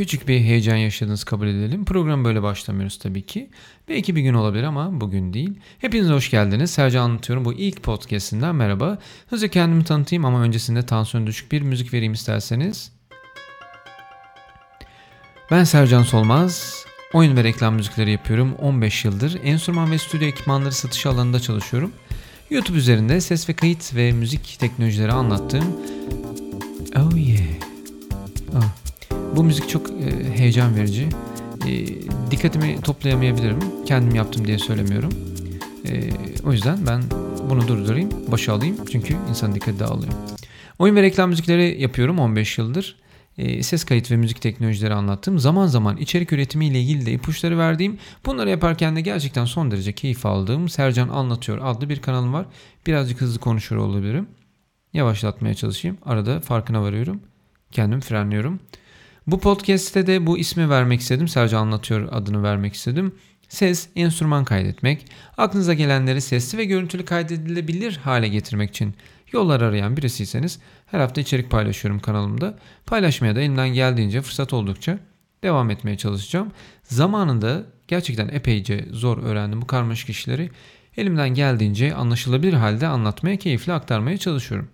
Küçük bir heyecan yaşadınız kabul edelim. Program böyle başlamıyoruz tabii ki. Belki bir gün olabilir ama bugün değil. Hepinize hoş geldiniz. Sercan anlatıyorum. Bu ilk podcast'inden merhaba. Hızlıca kendimi tanıtayım ama öncesinde tansiyon düşük bir müzik vereyim isterseniz. Ben Sercan Solmaz. Oyun ve reklam müzikleri yapıyorum. 15 yıldır enstrüman ve stüdyo ekipmanları satışı alanında çalışıyorum. YouTube üzerinde ses ve kayıt ve müzik teknolojileri anlattığım Oh yeah. Oh. Bu müzik çok e, heyecan verici. E, dikkatimi toplayamayabilirim. Kendim yaptım diye söylemiyorum. E, o yüzden ben bunu durdurayım, başa alayım. Çünkü insan dikkati dağılıyor. Oyun ve reklam müzikleri yapıyorum 15 yıldır. E, ses kayıt ve müzik teknolojileri anlattım. Zaman zaman içerik üretimi ile ilgili de ipuçları verdiğim, bunları yaparken de gerçekten son derece keyif aldığım Sercan Anlatıyor adlı bir kanalım var. Birazcık hızlı konuşuyor olabilirim. Yavaşlatmaya çalışayım. Arada farkına varıyorum. Kendim frenliyorum. Bu podcast'te de bu ismi vermek istedim. Sadece anlatıyor adını vermek istedim. Ses, enstrüman kaydetmek, aklınıza gelenleri sesli ve görüntülü kaydedilebilir hale getirmek için yollar arayan birisiyseniz her hafta içerik paylaşıyorum kanalımda. Paylaşmaya da elimden geldiğince fırsat oldukça devam etmeye çalışacağım. Zamanında gerçekten epeyce zor öğrendim bu karmaşık işleri. Elimden geldiğince anlaşılabilir halde anlatmaya, keyifli aktarmaya çalışıyorum.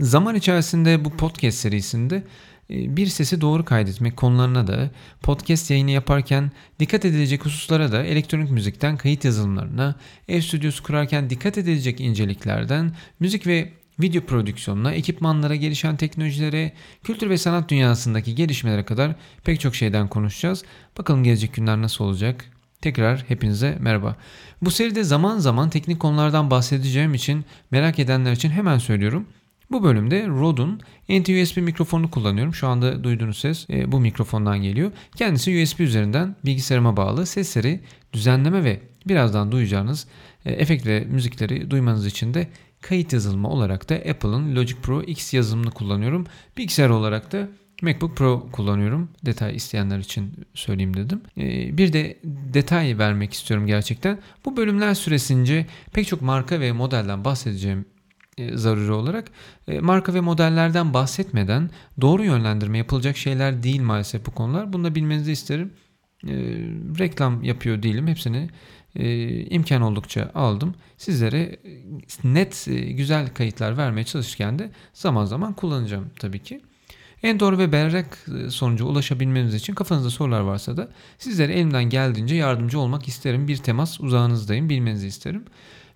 Zaman içerisinde bu podcast serisinde bir sesi doğru kaydetmek konularına da podcast yayını yaparken dikkat edilecek hususlara da elektronik müzikten kayıt yazılımlarına, ev stüdyosu kurarken dikkat edilecek inceliklerden, müzik ve video prodüksiyonuna, ekipmanlara, gelişen teknolojilere, kültür ve sanat dünyasındaki gelişmelere kadar pek çok şeyden konuşacağız. Bakalım gelecek günler nasıl olacak? Tekrar hepinize merhaba. Bu seride zaman zaman teknik konulardan bahsedeceğim için merak edenler için hemen söylüyorum. Bu bölümde Rode'un NT-USB mikrofonunu kullanıyorum. Şu anda duyduğunuz ses e, bu mikrofondan geliyor. Kendisi USB üzerinden bilgisayarıma bağlı. Sesleri düzenleme ve birazdan duyacağınız e, efekt ve müzikleri duymanız için de kayıt yazılımı olarak da Apple'ın Logic Pro X yazılımını kullanıyorum. Bilgisayar olarak da MacBook Pro kullanıyorum. Detay isteyenler için söyleyeyim dedim. Ee, bir de detay vermek istiyorum gerçekten. Bu bölümler süresince pek çok marka ve modelden bahsedeceğim e, zaruri olarak e, marka ve modellerden bahsetmeden doğru yönlendirme yapılacak şeyler değil maalesef bu konular. Bunu da bilmenizi isterim. E, reklam yapıyor değilim. Hepsini imkan oldukça aldım. Sizlere net güzel kayıtlar vermeye çalışırken de zaman zaman kullanacağım tabii ki. En doğru ve berrak sonuca ulaşabilmeniz için kafanızda sorular varsa da sizlere elimden geldiğince yardımcı olmak isterim. Bir temas uzağınızdayım bilmenizi isterim.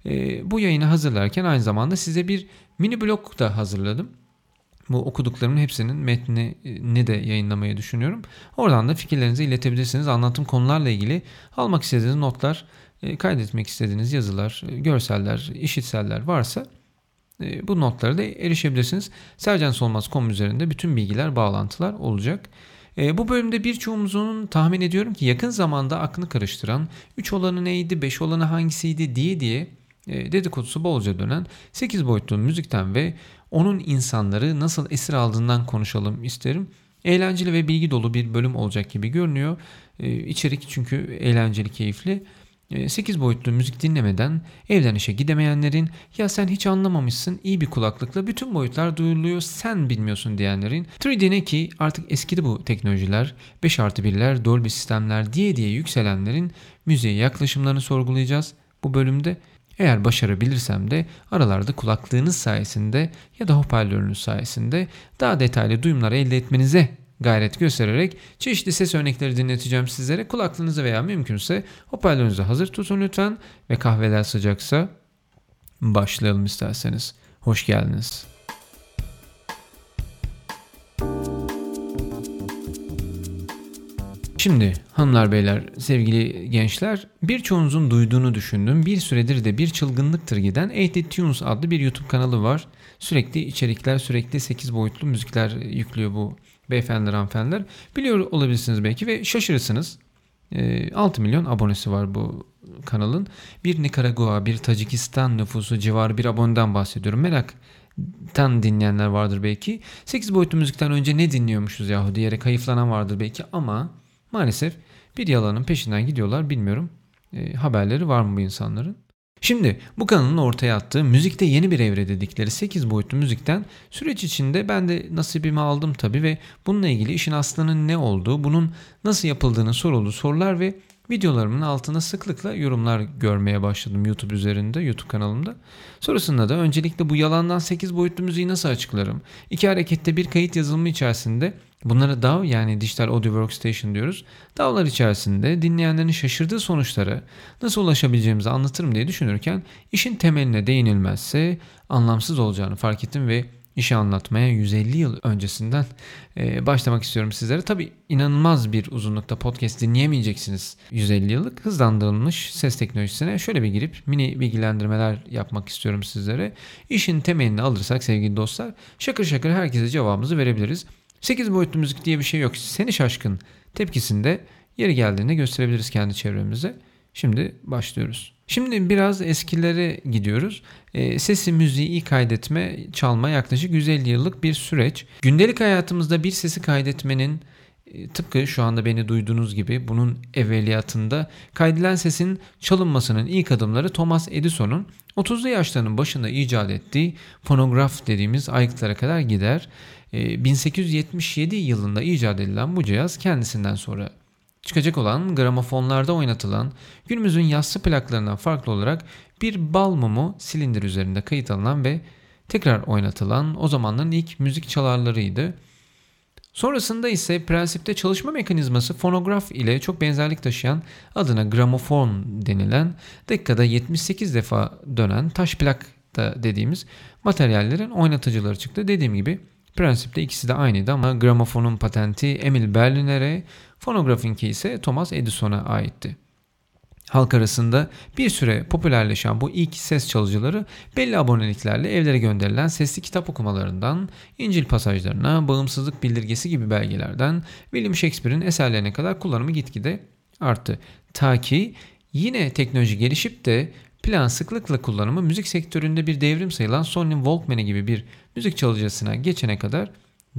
E, bu yayını hazırlarken aynı zamanda size bir mini blog da hazırladım. Bu okuduklarımın hepsinin metnini ne de yayınlamayı düşünüyorum. Oradan da fikirlerinizi iletebilirsiniz. Anlattığım konularla ilgili almak istediğiniz notlar, e, kaydetmek istediğiniz yazılar, e, görseller, işitseller varsa e, bu notlara da erişebilirsiniz. Sercansolmaz.com üzerinde bütün bilgiler, bağlantılar olacak. bu bölümde birçoğumuzun tahmin ediyorum ki yakın zamanda aklını karıştıran 3 olanı neydi, 5 olanı hangisiydi diye diye e, dedikodusu bolca dönen 8 boyutlu müzikten ve onun insanları nasıl esir aldığından konuşalım isterim. Eğlenceli ve bilgi dolu bir bölüm olacak gibi görünüyor. E, içerik çünkü eğlenceli, keyifli. 8 e, boyutlu müzik dinlemeden evden işe gidemeyenlerin ya sen hiç anlamamışsın iyi bir kulaklıkla bütün boyutlar duyuluyor sen bilmiyorsun diyenlerin 3D ne ki artık eskidi bu teknolojiler 5 artı 1'ler Dolby sistemler diye diye yükselenlerin müziğe yaklaşımlarını sorgulayacağız bu bölümde. Eğer başarabilirsem de aralarda kulaklığınız sayesinde ya da hoparlörünüz sayesinde daha detaylı duyumlar elde etmenize gayret göstererek çeşitli ses örnekleri dinleteceğim sizlere. Kulaklığınızı veya mümkünse hoparlörünüzü hazır tutun lütfen ve kahveler sıcaksa başlayalım isterseniz. Hoş geldiniz. Şimdi hanımlar beyler sevgili gençler birçoğunuzun duyduğunu düşündüm. Bir süredir de bir çılgınlıktır giden 80 Tunes adlı bir YouTube kanalı var. Sürekli içerikler sürekli 8 boyutlu müzikler yüklüyor bu beyefendiler hanımefendiler. Biliyor olabilirsiniz belki ve şaşırırsınız. 6 ee, milyon abonesi var bu kanalın. Bir Nikaragua, bir Tacikistan nüfusu civarı bir aboneden bahsediyorum. Meraktan dinleyenler vardır belki. 8 boyutlu müzikten önce ne dinliyormuşuz yahu diyerek hayıflanan vardır belki ama Maalesef bir yalanın peşinden gidiyorlar bilmiyorum. E, haberleri var mı bu insanların? Şimdi bu kanalın ortaya attığı müzikte yeni bir evre dedikleri 8 boyutlu müzikten süreç içinde ben de nasibimi aldım tabi ve bununla ilgili işin aslının ne olduğu, bunun nasıl yapıldığını soruldu sorular ve videolarımın altına sıklıkla yorumlar görmeye başladım YouTube üzerinde, YouTube kanalımda. Sonrasında da öncelikle bu yalandan 8 boyutlu müziği nasıl açıklarım? İki harekette bir kayıt yazılımı içerisinde bunlara DAW yani Digital Audio Workstation diyoruz. DAW'lar içerisinde dinleyenlerin şaşırdığı sonuçlara nasıl ulaşabileceğimizi anlatırım diye düşünürken işin temeline değinilmezse anlamsız olacağını fark ettim ve işi anlatmaya 150 yıl öncesinden e, başlamak istiyorum sizlere. Tabi inanılmaz bir uzunlukta podcast dinleyemeyeceksiniz 150 yıllık hızlandırılmış ses teknolojisine. Şöyle bir girip mini bilgilendirmeler yapmak istiyorum sizlere. İşin temelini alırsak sevgili dostlar şakır şakır herkese cevabımızı verebiliriz. 8 boyutlu müzik diye bir şey yok. Seni şaşkın tepkisinde yeri geldiğinde gösterebiliriz kendi çevremize. Şimdi başlıyoruz. Şimdi biraz eskilere gidiyoruz. E, sesi müziği kaydetme, çalma yaklaşık 150 yıllık bir süreç. Gündelik hayatımızda bir sesi kaydetmenin e, tıpkı şu anda beni duyduğunuz gibi bunun evveliyatında kaydedilen sesin çalınmasının ilk adımları Thomas Edison'un 30'lu yaşlarının başında icat ettiği fonograf dediğimiz aygıtlara kadar gider. 1877 yılında icat edilen bu cihaz kendisinden sonra çıkacak olan gramofonlarda oynatılan günümüzün yassı plaklarından farklı olarak bir bal mumu silindir üzerinde kayıt alınan ve tekrar oynatılan o zamanların ilk müzik çalarlarıydı. Sonrasında ise prensipte çalışma mekanizması fonograf ile çok benzerlik taşıyan adına gramofon denilen dakikada 78 defa dönen taş plak da dediğimiz materyallerin oynatıcıları çıktı. Dediğim gibi prensipte ikisi de aynıydı ama gramofonun patenti Emil Berliner'e Fonografinki ise Thomas Edison'a aitti. Halk arasında bir süre popülerleşen bu ilk ses çalıcıları belli aboneliklerle evlere gönderilen sesli kitap okumalarından, İncil pasajlarına, bağımsızlık bildirgesi gibi belgelerden William Shakespeare'in eserlerine kadar kullanımı gitgide arttı. Ta ki yine teknoloji gelişip de plan sıklıkla kullanımı müzik sektöründe bir devrim sayılan Sony Walkman gibi bir müzik çalıcısına geçene kadar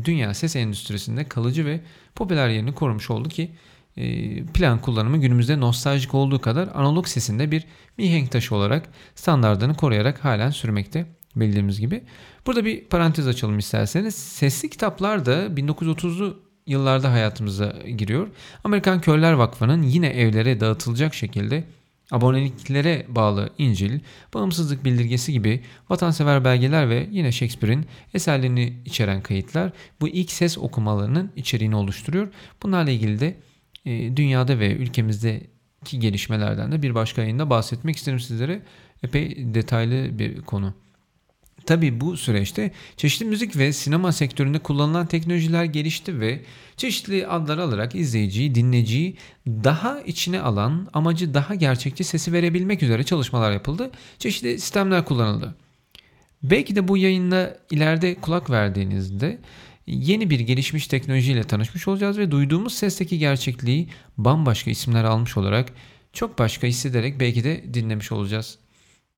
dünya ses endüstrisinde kalıcı ve popüler yerini korumuş oldu ki e, plan kullanımı günümüzde nostaljik olduğu kadar analog sesinde bir mihenk taşı olarak standartını koruyarak halen sürmekte bildiğimiz gibi. Burada bir parantez açalım isterseniz. Sesli kitaplar da 1930'lu yıllarda hayatımıza giriyor. Amerikan Körler Vakfı'nın yine evlere dağıtılacak şekilde aboneliklere bağlı İncil, bağımsızlık bildirgesi gibi vatansever belgeler ve yine Shakespeare'in eserlerini içeren kayıtlar bu ilk ses okumalarının içeriğini oluşturuyor. Bunlarla ilgili de e, dünyada ve ülkemizdeki gelişmelerden de bir başka yayında bahsetmek isterim sizlere. Epey detaylı bir konu. Tabi bu süreçte çeşitli müzik ve sinema sektöründe kullanılan teknolojiler gelişti ve çeşitli adlar alarak izleyiciyi, dinleyiciyi daha içine alan, amacı daha gerçekçi sesi verebilmek üzere çalışmalar yapıldı. Çeşitli sistemler kullanıldı. Belki de bu yayında ileride kulak verdiğinizde yeni bir gelişmiş teknolojiyle tanışmış olacağız ve duyduğumuz sesteki gerçekliği bambaşka isimler almış olarak çok başka hissederek belki de dinlemiş olacağız.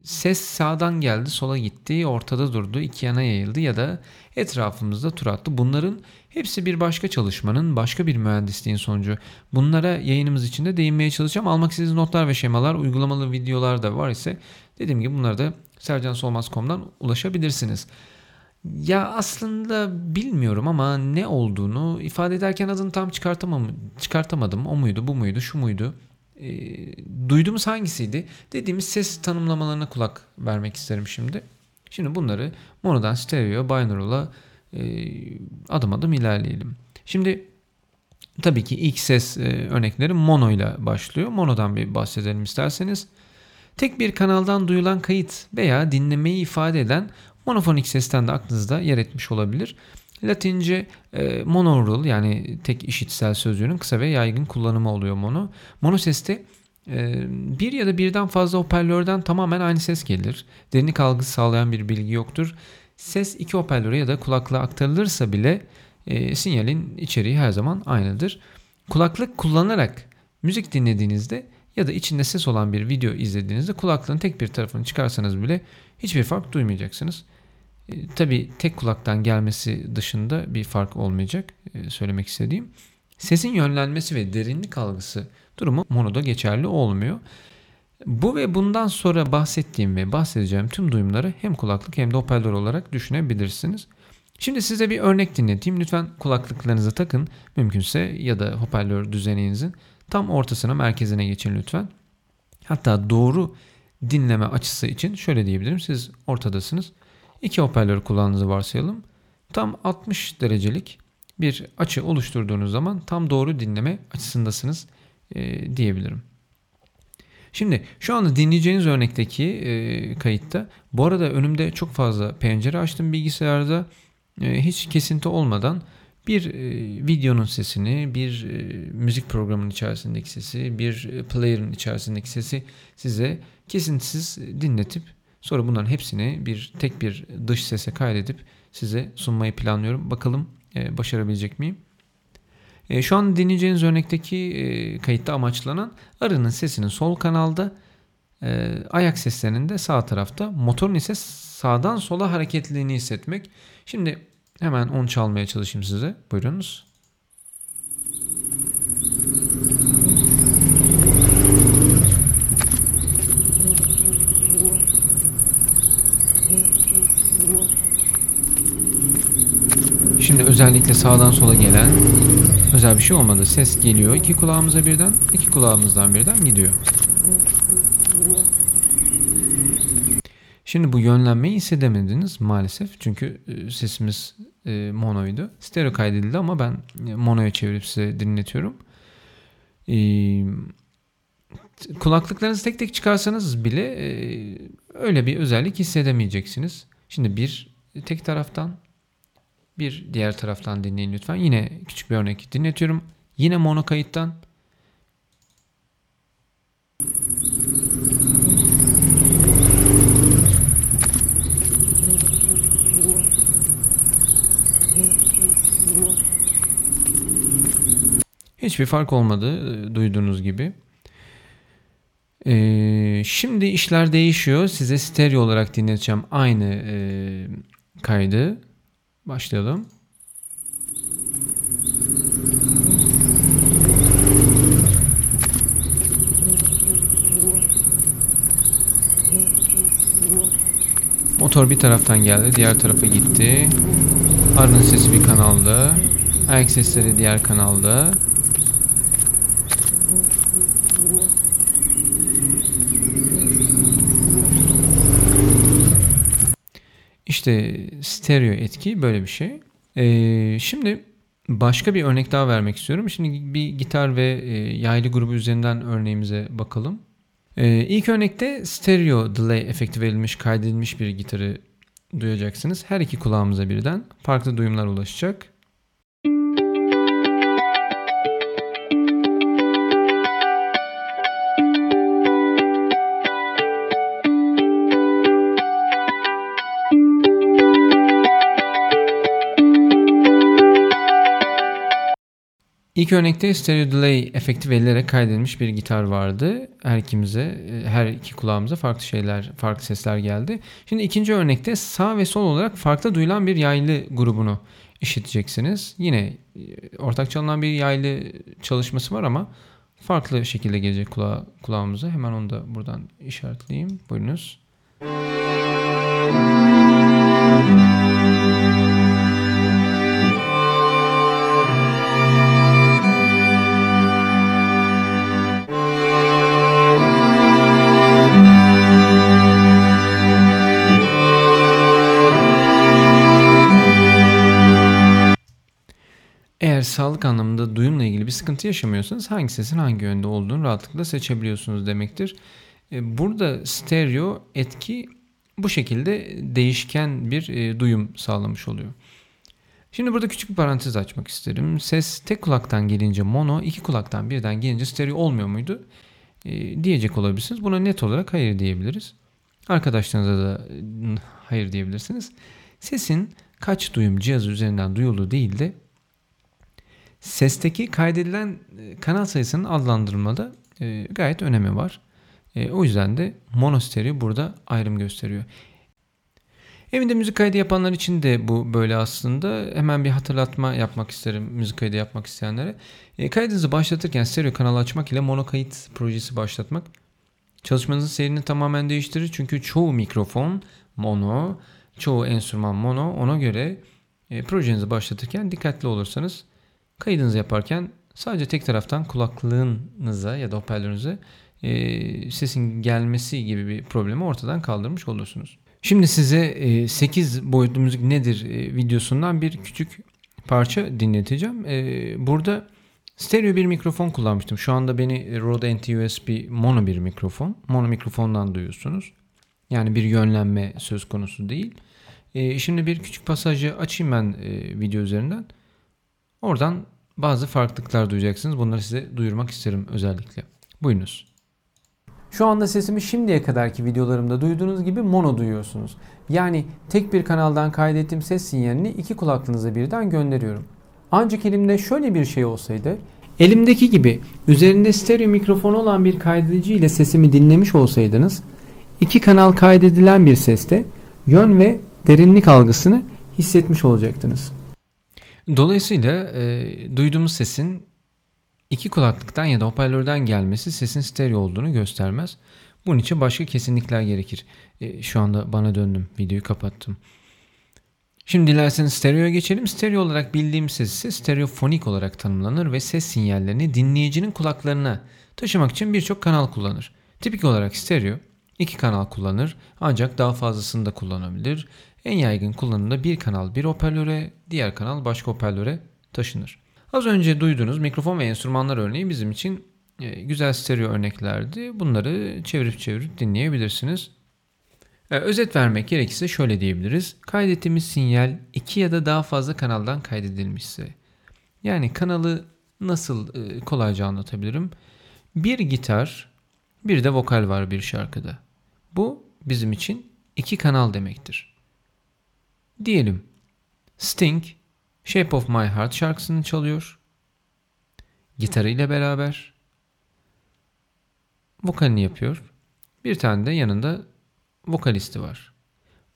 Ses sağdan geldi, sola gitti, ortada durdu, iki yana yayıldı ya da etrafımızda tur attı. Bunların hepsi bir başka çalışmanın, başka bir mühendisliğin sonucu. Bunlara yayınımız içinde değinmeye çalışacağım. Almak istediğiniz notlar ve şemalar, uygulamalı videolar da var ise dediğim gibi bunları da sercansolmaz.com'dan ulaşabilirsiniz. Ya aslında bilmiyorum ama ne olduğunu ifade ederken adını tam çıkartamam, çıkartamadım. O muydu, bu muydu, şu muydu? E, duyduğumuz hangisiydi dediğimiz ses tanımlamalarına kulak vermek isterim şimdi. Şimdi bunları monodan stereo, binaural'a e, adım adım ilerleyelim. Şimdi tabii ki ilk ses e, örnekleri mono ile başlıyor. Monodan bir bahsedelim isterseniz. Tek bir kanaldan duyulan kayıt veya dinlemeyi ifade eden monofonik sesten de aklınızda yer etmiş olabilir. Latince e, monaural yani tek işitsel sözcüğünün kısa ve yaygın kullanımı oluyor mono. Mono seste e, bir ya da birden fazla hoparlörden tamamen aynı ses gelir. Derinlik algısı sağlayan bir bilgi yoktur. Ses iki hoparlöre ya da kulaklığa aktarılırsa bile e, sinyalin içeriği her zaman aynıdır. Kulaklık kullanarak müzik dinlediğinizde ya da içinde ses olan bir video izlediğinizde kulaklığın tek bir tarafını çıkarsanız bile hiçbir fark duymayacaksınız. E, tabii tek kulaktan gelmesi dışında bir fark olmayacak e, söylemek istediğim. Sesin yönlenmesi ve derinlik algısı durumu monoda geçerli olmuyor. Bu ve bundan sonra bahsettiğim ve bahsedeceğim tüm duyumları hem kulaklık hem de hoparlör olarak düşünebilirsiniz. Şimdi size bir örnek dinleteyim. Lütfen kulaklıklarınızı takın. Mümkünse ya da hoparlör düzeninizin tam ortasına merkezine geçin lütfen. Hatta doğru dinleme açısı için şöyle diyebilirim. Siz ortadasınız. İki hoparlör kullandığınızı varsayalım. Tam 60 derecelik bir açı oluşturduğunuz zaman tam doğru dinleme açısındasınız e, diyebilirim. Şimdi şu anda dinleyeceğiniz örnekteki e, kayıtta bu arada önümde çok fazla pencere açtım bilgisayarda e, hiç kesinti olmadan bir e, videonun sesini, bir e, müzik programının içerisindeki sesi, bir e, player'ın içerisindeki sesi size kesintisiz dinletip sonra bunların hepsini bir tek bir dış sese kaydedip size sunmayı planlıyorum. Bakalım e, başarabilecek miyim? E, şu an dinleyeceğiniz örnekteki e, kayıtta amaçlanan arının sesinin sol kanalda, e, ayak seslerinin de sağ tarafta, motorun ise sağdan sola hareketliliğini hissetmek. Şimdi hemen onu çalmaya çalışayım size. Buyurunuz. Şimdi özellikle sağdan sola gelen özel bir şey olmadı. Ses geliyor iki kulağımıza birden, iki kulağımızdan birden gidiyor. Şimdi bu yönlenmeyi hissedemediniz maalesef. Çünkü e, sesimiz e, monoydu. Stereo kaydedildi ama ben e, monoya çevirip size dinletiyorum. kulaklıklarınızı tek tek çıkarsanız bile öyle bir özellik hissedemeyeceksiniz. Şimdi bir tek taraftan bir diğer taraftan dinleyin lütfen. Yine küçük bir örnek dinletiyorum. Yine mono kayıttan. Hiçbir fark olmadı e, duyduğunuz gibi. Ee, şimdi işler değişiyor. Size stereo olarak dinleteceğim aynı e, kaydı. Başlayalım. Motor bir taraftan geldi, diğer tarafa gitti. Arının sesi bir kanalda. Ayak sesleri diğer kanalda. İşte stereo etki böyle bir şey. Ee, şimdi başka bir örnek daha vermek istiyorum. Şimdi bir gitar ve e, yaylı grubu üzerinden örneğimize bakalım. Ee, ilk örnekte stereo delay efekti verilmiş, kaydedilmiş bir gitarı duyacaksınız. Her iki kulağımıza birden farklı duyumlar ulaşacak. İlk örnekte stereo delay efekti verilerek kaydedilmiş bir gitar vardı. Her ikimize, e, her iki kulağımıza farklı şeyler, farklı sesler geldi. Şimdi ikinci örnekte sağ ve sol olarak farklı duyulan bir yaylı grubunu işiteceksiniz. Yine e, ortak çalınan bir yaylı çalışması var ama farklı şekilde gelecek kulağa, kulağımıza. Hemen onu da buradan işaretleyeyim. Buyurunuz. Müzik Eğer sağlık anlamında duyumla ilgili bir sıkıntı yaşamıyorsanız hangi sesin hangi yönde olduğunu rahatlıkla seçebiliyorsunuz demektir. E, burada stereo etki bu şekilde değişken bir e, duyum sağlamış oluyor. Şimdi burada küçük bir parantez açmak isterim. Ses tek kulaktan gelince mono, iki kulaktan birden gelince stereo olmuyor muydu? E, diyecek olabilirsiniz. Buna net olarak hayır diyebiliriz. Arkadaşlarınıza da hayır diyebilirsiniz. Sesin kaç duyum cihazı üzerinden duyulduğu değil de Sesteki kaydedilen e, kanal sayısının adlandırılmada e, gayet önemi var. E, o yüzden de monostereo burada ayrım gösteriyor. Evinde müzik kaydı yapanlar için de bu böyle aslında. Hemen bir hatırlatma yapmak isterim müzik kaydı yapmak isteyenlere. E, kaydınızı başlatırken stereo kanal açmak ile mono kayıt projesi başlatmak çalışmanızın seyrini tamamen değiştirir. Çünkü çoğu mikrofon mono, çoğu enstrüman mono. Ona göre e, projenizi başlatırken dikkatli olursanız kaydınızı yaparken sadece tek taraftan kulaklığınıza ya da hoparlörünüze e, sesin gelmesi gibi bir problemi ortadan kaldırmış olursunuz. Şimdi size e, 8 boyutlu müzik nedir e, videosundan bir küçük parça dinleteceğim. E, burada stereo bir mikrofon kullanmıştım. Şu anda beni Rode NT-USB mono bir mikrofon. Mono mikrofondan duyuyorsunuz. Yani bir yönlenme söz konusu değil. E, şimdi bir küçük pasajı açayım ben e, video üzerinden. Oradan bazı farklılıklar duyacaksınız. Bunları size duyurmak isterim özellikle. Buyurunuz. Şu anda sesimi şimdiye kadarki videolarımda duyduğunuz gibi mono duyuyorsunuz. Yani tek bir kanaldan kaydettiğim ses sinyalini iki kulaklığınıza birden gönderiyorum. Ancak elimde şöyle bir şey olsaydı, elimdeki gibi üzerinde stereo mikrofonu olan bir kaydedici ile sesimi dinlemiş olsaydınız, iki kanal kaydedilen bir seste yön ve derinlik algısını hissetmiş olacaktınız. Dolayısıyla e, duyduğumuz sesin iki kulaklıktan ya da hoparlörden gelmesi sesin stereo olduğunu göstermez. Bunun için başka kesinlikler gerekir. E, şu anda bana döndüm. Videoyu kapattım. Şimdi dilerseniz stereoya geçelim. Stereo olarak bildiğim ses ise stereofonik olarak tanımlanır ve ses sinyallerini dinleyicinin kulaklarına taşımak için birçok kanal kullanır. Tipik olarak stereo iki kanal kullanır ancak daha fazlasını da kullanabilir. En yaygın kullanımda bir kanal bir hoparlöre, diğer kanal başka hoparlöre taşınır. Az önce duyduğunuz mikrofon ve enstrümanlar örneği bizim için e, güzel stereo örneklerdi. Bunları çevirip çevirip dinleyebilirsiniz. E, özet vermek gerekirse şöyle diyebiliriz. Kaydettiğimiz sinyal iki ya da daha fazla kanaldan kaydedilmişse. Yani kanalı nasıl e, kolayca anlatabilirim? Bir gitar, bir de vokal var bir şarkıda. Bu bizim için iki kanal demektir. Diyelim Sting Shape of My Heart şarkısını çalıyor. Gitarıyla beraber. Vokalini yapıyor. Bir tane de yanında vokalisti var.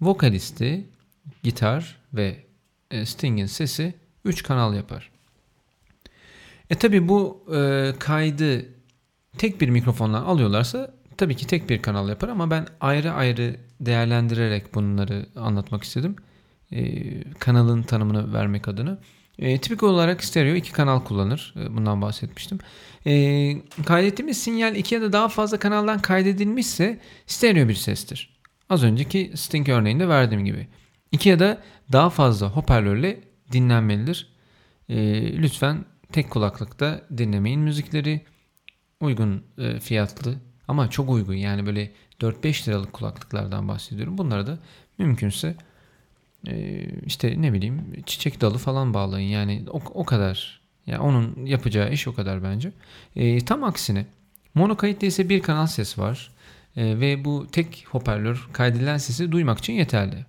Vokalisti, gitar ve e, Sting'in sesi 3 kanal yapar. E tabi bu e, kaydı tek bir mikrofonla alıyorlarsa tabii ki tek bir kanal yapar ama ben ayrı ayrı değerlendirerek bunları anlatmak istedim kanalın tanımını vermek adına. E, tipik olarak stereo iki kanal kullanır. E, bundan bahsetmiştim. E, kaydettiğimiz sinyal iki ya da daha fazla kanaldan kaydedilmişse stereo bir sestir. Az önceki Sting örneğinde verdiğim gibi. İki ya da daha fazla hoparlörle dinlenmelidir. E, lütfen tek kulaklıkta dinlemeyin müzikleri. Uygun e, fiyatlı ama çok uygun yani böyle 4-5 liralık kulaklıklardan bahsediyorum. Bunları da mümkünse işte ne bileyim çiçek dalı falan bağlayın yani o, o kadar. Yani onun yapacağı iş o kadar bence. E, tam aksine mono kayıtta ise bir kanal ses var e, ve bu tek hoparlör kaydedilen sesi duymak için yeterli.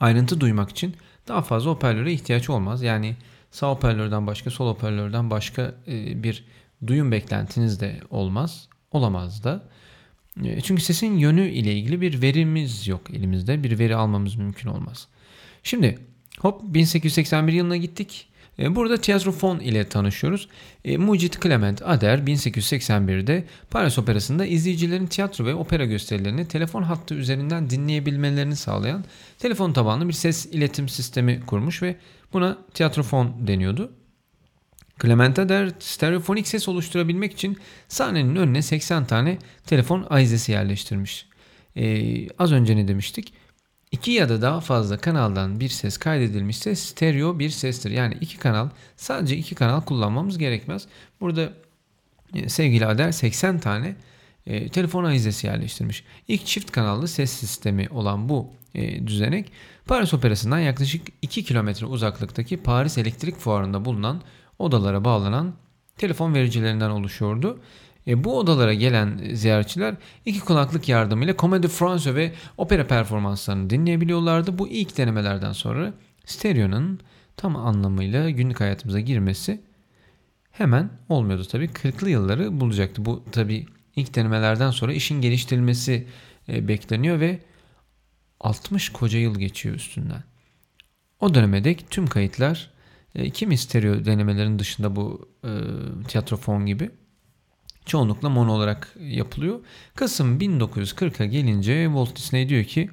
Ayrıntı duymak için daha fazla hoparlöre ihtiyaç olmaz. Yani sağ hoparlörden başka sol hoparlörden başka e, bir duyum beklentiniz de olmaz. Olamaz da. E, çünkü sesin yönü ile ilgili bir verimiz yok elimizde. Bir veri almamız mümkün olmaz. Şimdi hop 1881 yılına gittik. E, burada tiyatrofon ile tanışıyoruz. E, Mucit Clement Ader 1881'de Paris Operası'nda izleyicilerin tiyatro ve opera gösterilerini telefon hattı üzerinden dinleyebilmelerini sağlayan telefon tabanlı bir ses iletim sistemi kurmuş ve buna tiyatrofon deniyordu. Clement Ader stereofonik ses oluşturabilmek için sahnenin önüne 80 tane telefon ayzesi yerleştirmiş. Ee, az önce ne demiştik? İki ya da daha fazla kanaldan bir ses kaydedilmişse stereo bir sestir. Yani iki kanal sadece iki kanal kullanmamız gerekmez. Burada e, sevgili Ader 80 tane e, telefon ayzesi yerleştirmiş. İlk çift kanallı ses sistemi olan bu e, düzenek Paris Operası'ndan yaklaşık 2 kilometre uzaklıktaki Paris Elektrik Fuarı'nda bulunan odalara bağlanan telefon vericilerinden oluşuyordu. E, bu odalara gelen ziyaretçiler iki kulaklık yardımıyla Comedy France ve opera performanslarını dinleyebiliyorlardı. Bu ilk denemelerden sonra stereonun tam anlamıyla günlük hayatımıza girmesi hemen olmuyordu tabii. 40'lı yılları bulacaktı. Bu tabii ilk denemelerden sonra işin geliştirilmesi e, bekleniyor ve 60 koca yıl geçiyor üstünden. O döneme dek tüm kayıtlar e, kimi stereo denemelerin dışında bu e, tiyatrofon gibi çoğunlukla mono olarak yapılıyor. Kasım 1940'a gelince Walt Disney diyor ki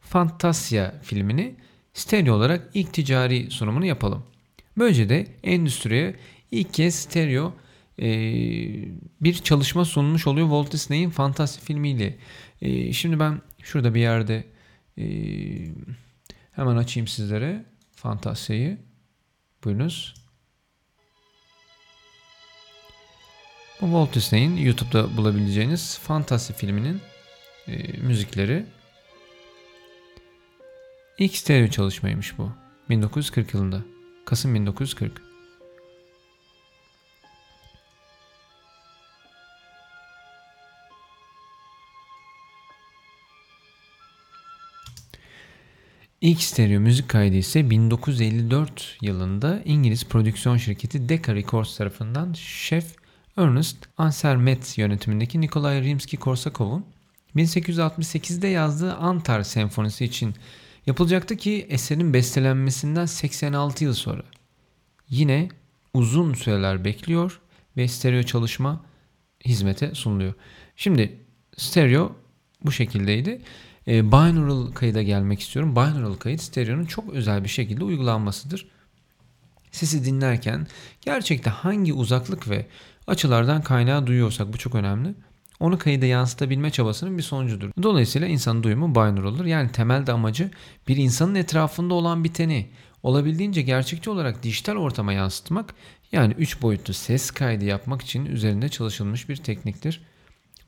Fantasia filmini stereo olarak ilk ticari sunumunu yapalım. Böylece de endüstriye ilk kez stereo e, bir çalışma sunmuş oluyor Walt Disney'in Fantasia filmiyle. E, şimdi ben şurada bir yerde e, hemen açayım sizlere Fantasia'yı. Buyurunuz. Bu Walt Disney'in YouTube'da bulabileceğiniz Fantasy filminin e, müzikleri. İlk stereo çalışmaymış bu. 1940 yılında. Kasım 1940. İlk stereo müzik kaydı ise 1954 yılında İngiliz prodüksiyon şirketi Decca Records tarafından şef Ernest Ansermet yönetimindeki Nikolay Rimski-Korsakov'un 1868'de yazdığı Antar Senfonisi için yapılacaktı ki eserin bestelenmesinden 86 yıl sonra. Yine uzun süreler bekliyor ve stereo çalışma hizmete sunuluyor. Şimdi stereo bu şekildeydi. E, binaural kayıda gelmek istiyorum. Binaural kayıt stereonun çok özel bir şekilde uygulanmasıdır. Sesi dinlerken gerçekte hangi uzaklık ve açılardan kaynağı duyuyorsak bu çok önemli. Onu kayıda yansıtabilme çabasının bir sonucudur. Dolayısıyla insanın duyumu binaural Yani temelde amacı bir insanın etrafında olan biteni olabildiğince gerçekçi olarak dijital ortama yansıtmak yani 3 boyutlu ses kaydı yapmak için üzerinde çalışılmış bir tekniktir.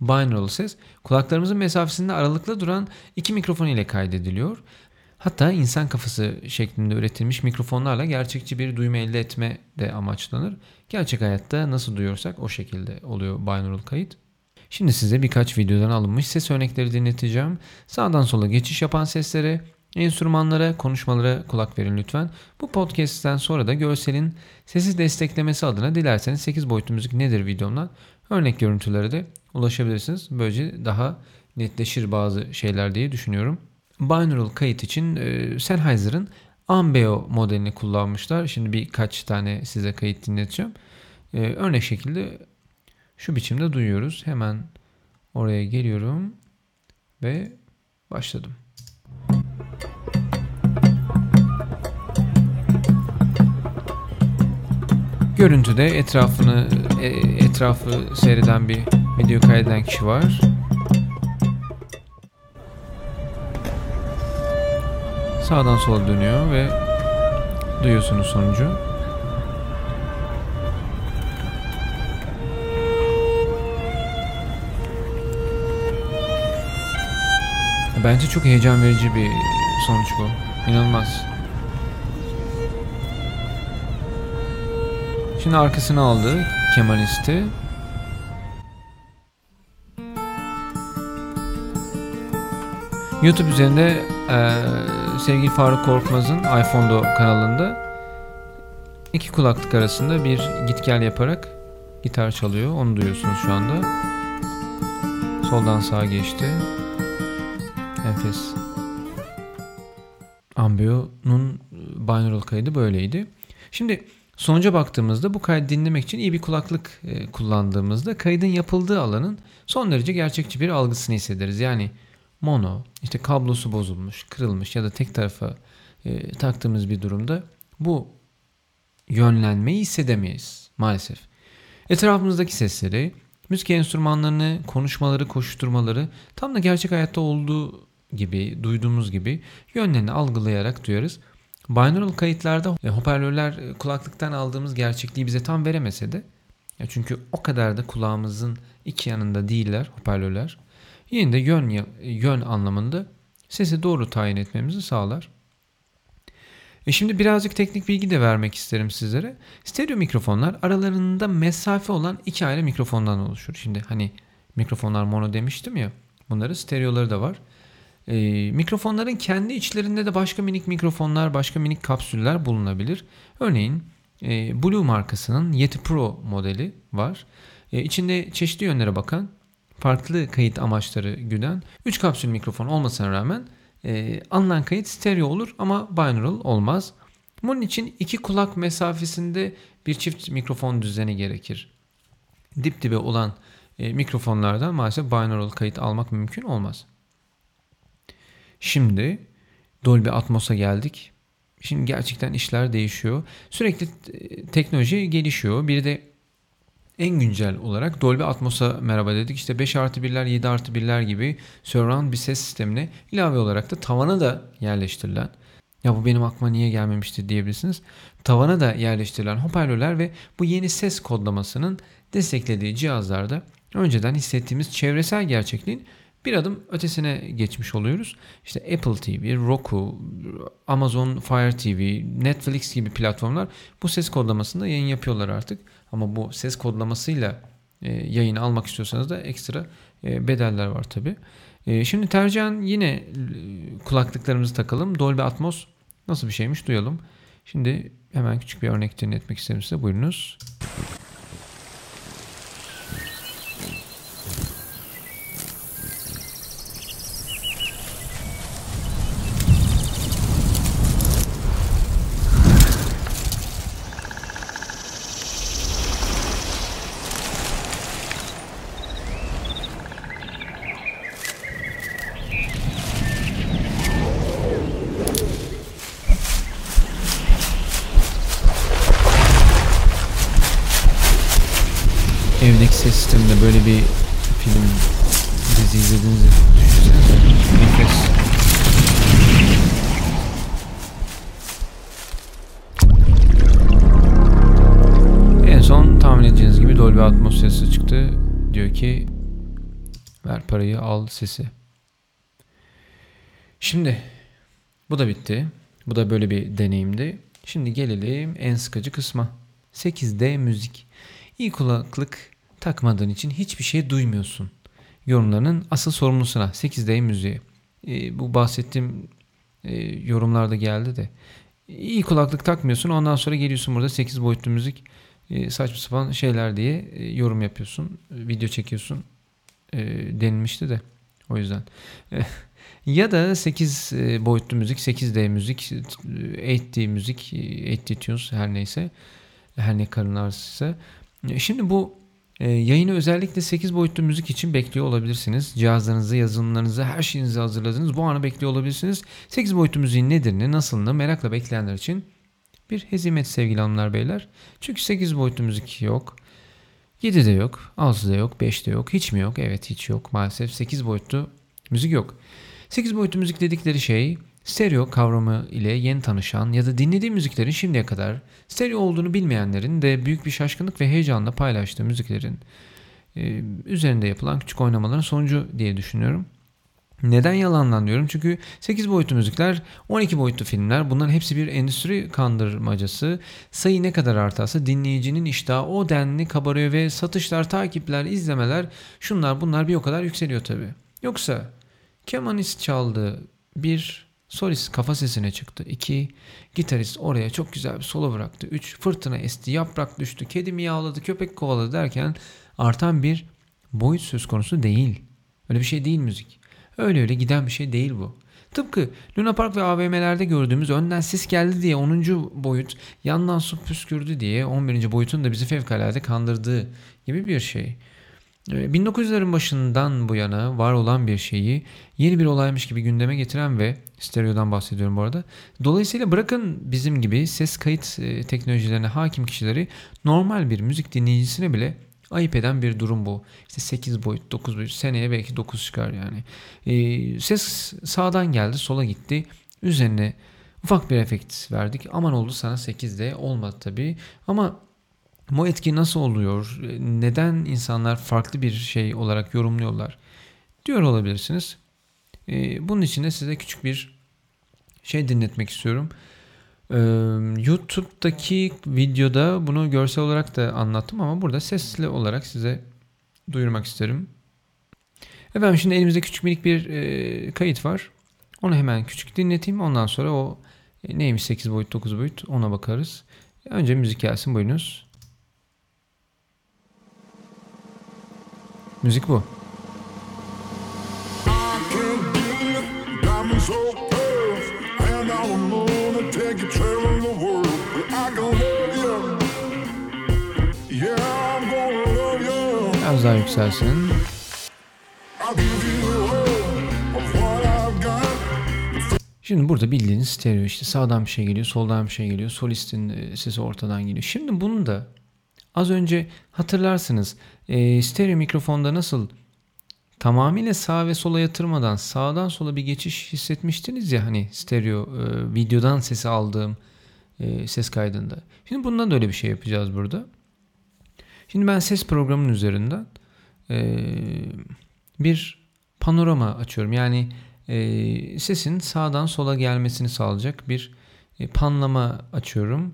Binaural ses kulaklarımızın mesafesinde aralıklı duran iki mikrofon ile kaydediliyor. Hatta insan kafası şeklinde üretilmiş mikrofonlarla gerçekçi bir duyma elde etme de amaçlanır. Gerçek hayatta nasıl duyuyorsak o şekilde oluyor binaural kayıt. Şimdi size birkaç videodan alınmış ses örnekleri dinleteceğim. Sağdan sola geçiş yapan seslere, enstrümanlara, konuşmalara kulak verin lütfen. Bu podcast'ten sonra da görselin sesi desteklemesi adına dilerseniz 8 boyutlu müzik nedir videomdan örnek görüntülere de ulaşabilirsiniz. Böylece daha netleşir bazı şeyler diye düşünüyorum. Binaural kayıt için e, Sennheiser'ın Ambeo modelini kullanmışlar. Şimdi birkaç tane size kayıt dinleteceğim. E, örnek şekilde şu biçimde duyuyoruz. Hemen oraya geliyorum ve başladım. Görüntüde etrafını e, etrafı seyreden bir video kaydeden kişi var. Sağdan sola dönüyor ve duyuyorsunuz sonucu. Bence çok heyecan verici bir sonuç bu. İnanılmaz. Şimdi arkasını aldı kemalisti. YouTube üzerinde e, sevgili Faruk Korkmaz'ın iPhone'da kanalında iki kulaklık arasında bir git gel yaparak gitar çalıyor. Onu duyuyorsunuz şu anda. Soldan sağa geçti. Enfes. Ambio'nun binaural kaydı böyleydi. Şimdi sonuca baktığımızda bu kaydı dinlemek için iyi bir kulaklık e, kullandığımızda kaydın yapıldığı alanın son derece gerçekçi bir algısını hissederiz. Yani mono, işte kablosu bozulmuş, kırılmış ya da tek tarafa e, taktığımız bir durumda bu yönlenmeyi hissedemeyiz maalesef. Etrafımızdaki sesleri, müzik enstrümanlarını, konuşmaları, koşuşturmaları tam da gerçek hayatta olduğu gibi, duyduğumuz gibi yönlerini algılayarak duyarız. Binaural kayıtlarda e, hoparlörler e, kulaklıktan aldığımız gerçekliği bize tam veremese de ya çünkü o kadar da kulağımızın iki yanında değiller hoparlörler. Yine de yön, yön anlamında sesi doğru tayin etmemizi sağlar. E şimdi birazcık teknik bilgi de vermek isterim sizlere. Stereo mikrofonlar aralarında mesafe olan iki ayrı mikrofondan oluşur. Şimdi hani mikrofonlar mono demiştim ya. Bunların stereoları da var. E, mikrofonların kendi içlerinde de başka minik mikrofonlar, başka minik kapsüller bulunabilir. Örneğin e, Blue markasının Yeti Pro modeli var. E, içinde çeşitli yönlere bakan farklı kayıt amaçları güden 3 kapsül mikrofon olmasına rağmen e, alınan kayıt stereo olur ama binaural olmaz. Bunun için iki kulak mesafesinde bir çift mikrofon düzeni gerekir. dip dibe olan e, mikrofonlardan maalesef binaural kayıt almak mümkün olmaz. Şimdi Dolby Atmos'a geldik. Şimdi gerçekten işler değişiyor. Sürekli e, teknoloji gelişiyor. Bir de en güncel olarak Dolby Atmos'a merhaba dedik. İşte 5 artı 1'ler 7 artı 1'ler gibi surround bir ses sistemine ilave olarak da tavana da yerleştirilen ya bu benim aklıma niye gelmemişti diyebilirsiniz. Tavana da yerleştirilen hoparlörler ve bu yeni ses kodlamasının desteklediği cihazlarda önceden hissettiğimiz çevresel gerçekliğin bir adım ötesine geçmiş oluyoruz. İşte Apple TV, Roku, Amazon Fire TV, Netflix gibi platformlar bu ses kodlamasında yayın yapıyorlar artık. Ama bu ses kodlamasıyla e, yayını almak istiyorsanız da ekstra e, bedeller var tabi. E, şimdi tercihen yine kulaklıklarımızı takalım. Dolby Atmos nasıl bir şeymiş duyalım. Şimdi hemen küçük bir örnek dinletmek isterim size. Buyurunuz. evdeki ses sisteminde böyle bir film dizi izlediğinizi düşünsenize. En son tahmin edeceğiniz gibi Dolby Atmos sesi çıktı. Diyor ki ver parayı al sesi. Şimdi bu da bitti. Bu da böyle bir deneyimdi. Şimdi gelelim en sıkıcı kısma. 8D müzik. İyi kulaklık takmadığın için hiçbir şey duymuyorsun. Yorumlarının asıl sorumlusuna 8D müziği. E, bu bahsettiğim e, yorumlarda geldi de. İyi kulaklık takmıyorsun ondan sonra geliyorsun burada 8 boyutlu müzik e, saçma sapan şeyler diye e, yorum yapıyorsun. E, video çekiyorsun. E, denilmişti de o yüzden. E, ya da 8 e, boyutlu müzik, 8D müzik, 8D müzik, 8D tunes her neyse her ne karın ağrısıysa. E, şimdi bu e, yayını özellikle 8 boyutlu müzik için bekliyor olabilirsiniz. Cihazlarınızı, yazılımlarınızı, her şeyinizi hazırladınız. Bu anı bekliyor olabilirsiniz. 8 boyutlu müziğin nedir, ne, nasılını merakla bekleyenler için bir hezimet sevgili hanımlar beyler. Çünkü 8 boyutlu müzik yok. 7 de yok, 6 da yok, 5 de yok, hiç mi yok? Evet hiç yok maalesef 8 boyutlu müzik yok. 8 boyutlu müzik dedikleri şey stereo kavramı ile yeni tanışan ya da dinlediği müziklerin şimdiye kadar stereo olduğunu bilmeyenlerin de büyük bir şaşkınlık ve heyecanla paylaştığı müziklerin e, üzerinde yapılan küçük oynamaların sonucu diye düşünüyorum. Neden yalandan diyorum? Çünkü 8 boyutlu müzikler, 12 boyutlu filmler bunların hepsi bir endüstri kandırmacası. Sayı ne kadar artarsa dinleyicinin iştahı o denli kabarıyor ve satışlar, takipler, izlemeler şunlar bunlar bir o kadar yükseliyor tabii. Yoksa kemanist çaldı bir solist kafa sesine çıktı. 2. Gitarist oraya çok güzel bir solo bıraktı. 3. Fırtına esti, yaprak düştü, kedi miyavladı, köpek kovaladı derken artan bir boyut söz konusu değil. Öyle bir şey değil müzik. Öyle öyle giden bir şey değil bu. Tıpkı Luna Park ve AVM'lerde gördüğümüz önden sis geldi diye 10. boyut, yandan su püskürdü diye 11. boyutun da bizi fevkalade kandırdığı gibi bir şey. 1900'lerin ee, başından bu yana var olan bir şeyi yeni bir olaymış gibi gündeme getiren ve stereodan bahsediyorum bu arada. Dolayısıyla bırakın bizim gibi ses kayıt e, teknolojilerine hakim kişileri normal bir müzik dinleyicisine bile ayıp eden bir durum bu. İşte 8 boyut, 9 boyut, seneye belki 9 çıkar yani. Ee, ses sağdan geldi, sola gitti. Üzerine ufak bir efekt verdik. Aman oldu sana 8'de olmadı tabii. Ama bu etki nasıl oluyor? Neden insanlar farklı bir şey olarak yorumluyorlar? Diyor olabilirsiniz. Ee, bunun için de size küçük bir şey dinletmek istiyorum. Ee, YouTube'daki videoda bunu görsel olarak da anlattım ama burada sesli olarak size duyurmak isterim. Efendim şimdi elimizde küçük minik bir e, kayıt var. Onu hemen küçük dinleteyim. Ondan sonra o e, neymiş 8 boyut 9 boyut ona bakarız. Önce müzik gelsin buyurunuz. Müzik bu. Biraz daha yükselsin. Şimdi burada bildiğiniz stereo işte sağdan bir şey geliyor, soldan bir şey geliyor, solistin e, sesi ortadan geliyor. Şimdi bunu da az önce hatırlarsınız e, stereo mikrofonda nasıl tamamıyla sağ ve sola yatırmadan sağdan sola bir geçiş hissetmiştiniz ya hani stereo e, videodan sesi aldığım e, ses kaydında. Şimdi bundan da öyle bir şey yapacağız burada. Şimdi ben ses programının üzerinden e, bir panorama açıyorum. Yani e, sesin sağdan sola gelmesini sağlayacak bir e, panlama açıyorum.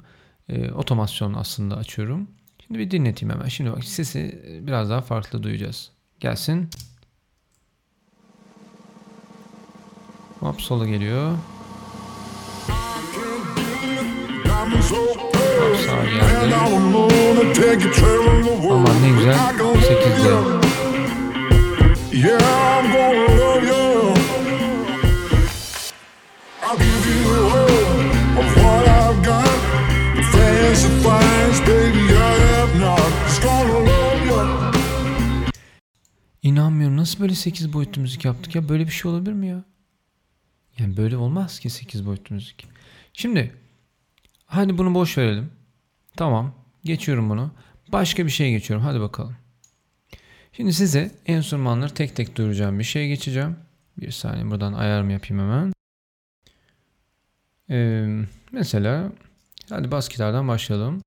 E, otomasyon aslında açıyorum. Şimdi bir dinleteyim hemen. Şimdi bak sesi biraz daha farklı duyacağız. Gelsin. Hop sola geliyor. Hop sağa geldi. Aman ne güzel. 8'de. Yeah, İnanmıyorum. Nasıl böyle 8 boyutlu müzik yaptık ya? Böyle bir şey olabilir mi ya? Yani böyle olmaz ki 8 boyutlu müzik. Şimdi hadi bunu boş verelim. Tamam. Geçiyorum bunu. Başka bir şeye geçiyorum. Hadi bakalım. Şimdi size enstrümanları tek tek duyuracağım bir şeye geçeceğim. Bir saniye buradan ayarımı yapayım hemen. Ee, mesela hadi bas gitardan başlayalım.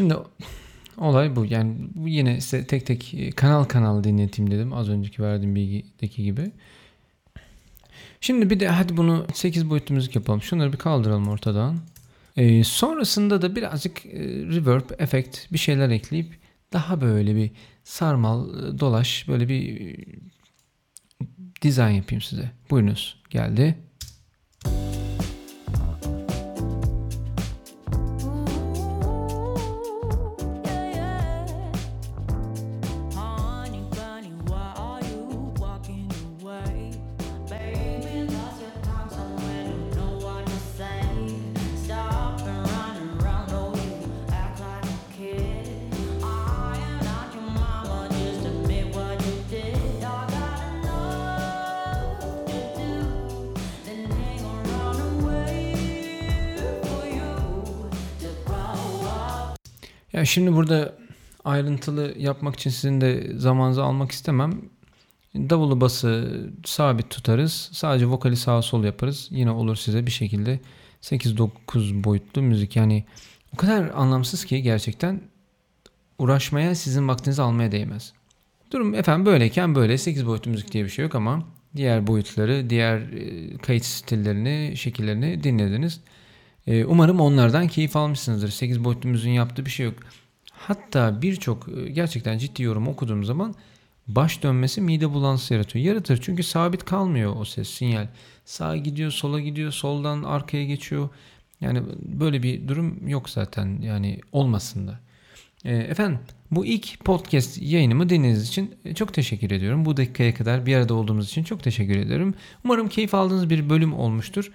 Şimdi olay bu. Yani yine size tek tek e, kanal kanal dinleteyim dedim. Az önceki verdiğim bilgideki gibi. Şimdi bir de hadi bunu 8 boyutlu müzik yapalım. Şunları bir kaldıralım ortadan. Ee, sonrasında da birazcık e, reverb, efekt bir şeyler ekleyip daha böyle bir sarmal, e, dolaş böyle bir e, dizayn yapayım size. Buyurunuz. Geldi. Ya şimdi burada ayrıntılı yapmak için sizin de zamanınızı almak istemem. Davulu bası sabit tutarız. Sadece vokali sağa sol yaparız. Yine olur size bir şekilde 8-9 boyutlu müzik. Yani o kadar anlamsız ki gerçekten uğraşmaya sizin vaktinizi almaya değmez. Durum efendim böyleyken böyle 8 boyutlu müzik diye bir şey yok ama diğer boyutları, diğer e, kayıt stillerini, şekillerini dinlediniz. E, umarım onlardan keyif almışsınızdır. 8 boyutlu müziğin yaptığı bir şey yok. Hatta birçok e, gerçekten ciddi yorum okuduğum zaman baş dönmesi mide bulantısı yaratıyor. Yaratır çünkü sabit kalmıyor o ses, sinyal. Sağa gidiyor, sola gidiyor, soldan arkaya geçiyor. Yani böyle bir durum yok zaten yani olmasın da. E, efendim bu ilk podcast yayınımı dinlediğiniz için çok teşekkür ediyorum. Bu dakikaya kadar bir arada olduğumuz için çok teşekkür ederim. Umarım keyif aldığınız bir bölüm olmuştur.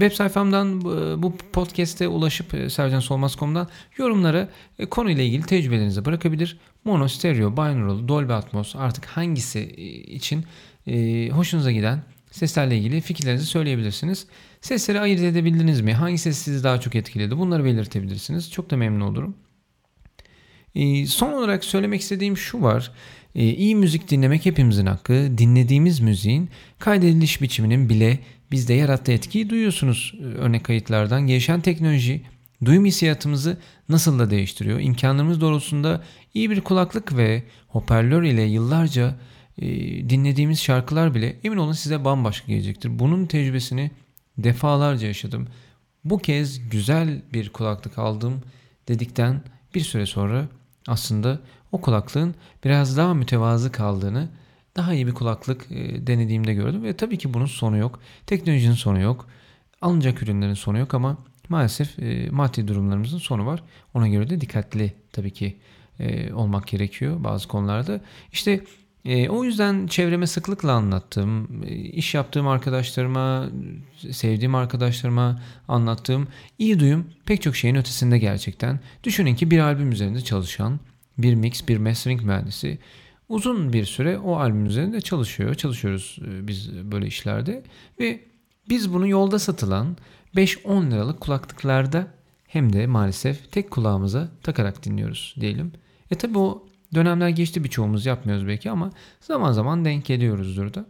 Web sayfamdan bu- bu podcast'e ulaşıp e, sercansolmaz.com'dan yorumlara e, konuyla ilgili tecrübelerinizi bırakabilir. Mono, stereo, binaural, Dolby Atmos artık hangisi e, için e, hoşunuza giden seslerle ilgili fikirlerinizi söyleyebilirsiniz. Sesleri ayırt edebildiniz mi? Hangi ses sizi daha çok etkiledi? Bunları belirtebilirsiniz. Çok da memnun olurum. Son olarak söylemek istediğim şu var. İyi müzik dinlemek hepimizin hakkı. Dinlediğimiz müziğin kaydediliş biçiminin bile bizde yarattığı etkiyi duyuyorsunuz. Ee, Örnek kayıtlardan gelişen teknoloji duyum hissiyatımızı nasıl da değiştiriyor. İmkanlarımız doğrultusunda iyi bir kulaklık ve hoparlör ile yıllarca e, dinlediğimiz şarkılar bile emin olun size bambaşka gelecektir. Bunun tecrübesini defalarca yaşadım. Bu kez güzel bir kulaklık aldım dedikten bir süre sonra aslında o kulaklığın biraz daha mütevazı kaldığını daha iyi bir kulaklık e, denediğimde gördüm ve tabii ki bunun sonu yok. Teknolojinin sonu yok. Alınacak ürünlerin sonu yok ama maalesef e, maddi durumlarımızın sonu var. Ona göre de dikkatli tabii ki e, olmak gerekiyor bazı konularda. İşte o yüzden çevreme sıklıkla anlattığım, iş yaptığım arkadaşlarıma, sevdiğim arkadaşlarıma anlattığım iyi duyum pek çok şeyin ötesinde gerçekten. Düşünün ki bir albüm üzerinde çalışan bir mix, bir mastering mühendisi uzun bir süre o albüm üzerinde çalışıyor. Çalışıyoruz e, biz böyle işlerde ve biz bunu yolda satılan 5-10 liralık kulaklıklarda hem de maalesef tek kulağımıza takarak dinliyoruz diyelim. E tabi o dönemler geçti birçoğumuz yapmıyoruz belki ama zaman zaman denk geliyoruzdur da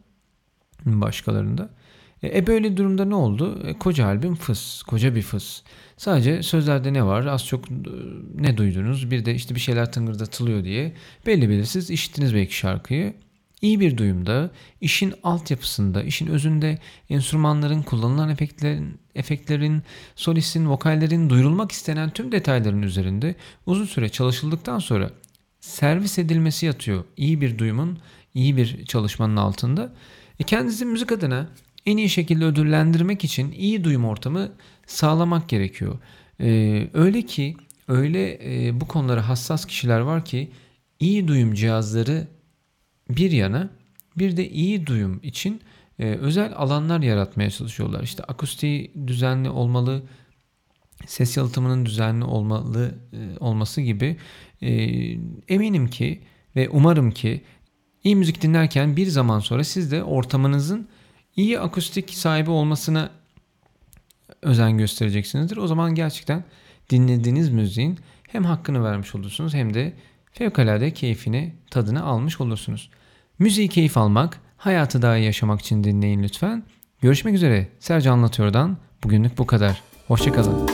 başkalarında. E, e böyle durumda ne oldu? E, koca albüm fıs, koca bir fıs. Sadece sözlerde ne var? Az çok e, ne duydunuz? Bir de işte bir şeyler tıngırdatılıyor diye belli belirsiz işittiniz belki şarkıyı. İyi bir duyumda, işin altyapısında, işin özünde enstrümanların, kullanılan efektlerin, efektlerin, solistin, vokallerin duyurulmak istenen tüm detayların üzerinde uzun süre çalışıldıktan sonra servis edilmesi yatıyor. İyi bir duyumun, iyi bir çalışmanın altında. E kendinizi müzik adına en iyi şekilde ödüllendirmek için iyi duyum ortamı sağlamak gerekiyor. Ee, öyle ki öyle e, bu konulara hassas kişiler var ki iyi duyum cihazları bir yana bir de iyi duyum için e, özel alanlar yaratmaya çalışıyorlar. İşte akustiği düzenli olmalı, ses yalıtımının düzenli olmalı e, olması gibi e, eminim ki ve umarım ki iyi müzik dinlerken bir zaman sonra siz de ortamınızın iyi akustik sahibi olmasına özen göstereceksinizdir. O zaman gerçekten dinlediğiniz müziğin hem hakkını vermiş olursunuz hem de fevkalade keyfini, tadını almış olursunuz. Müziği keyif almak, hayatı daha iyi yaşamak için dinleyin lütfen. Görüşmek üzere. Sercan Anlatıyor'dan bugünlük bu kadar. Hoşçakalın.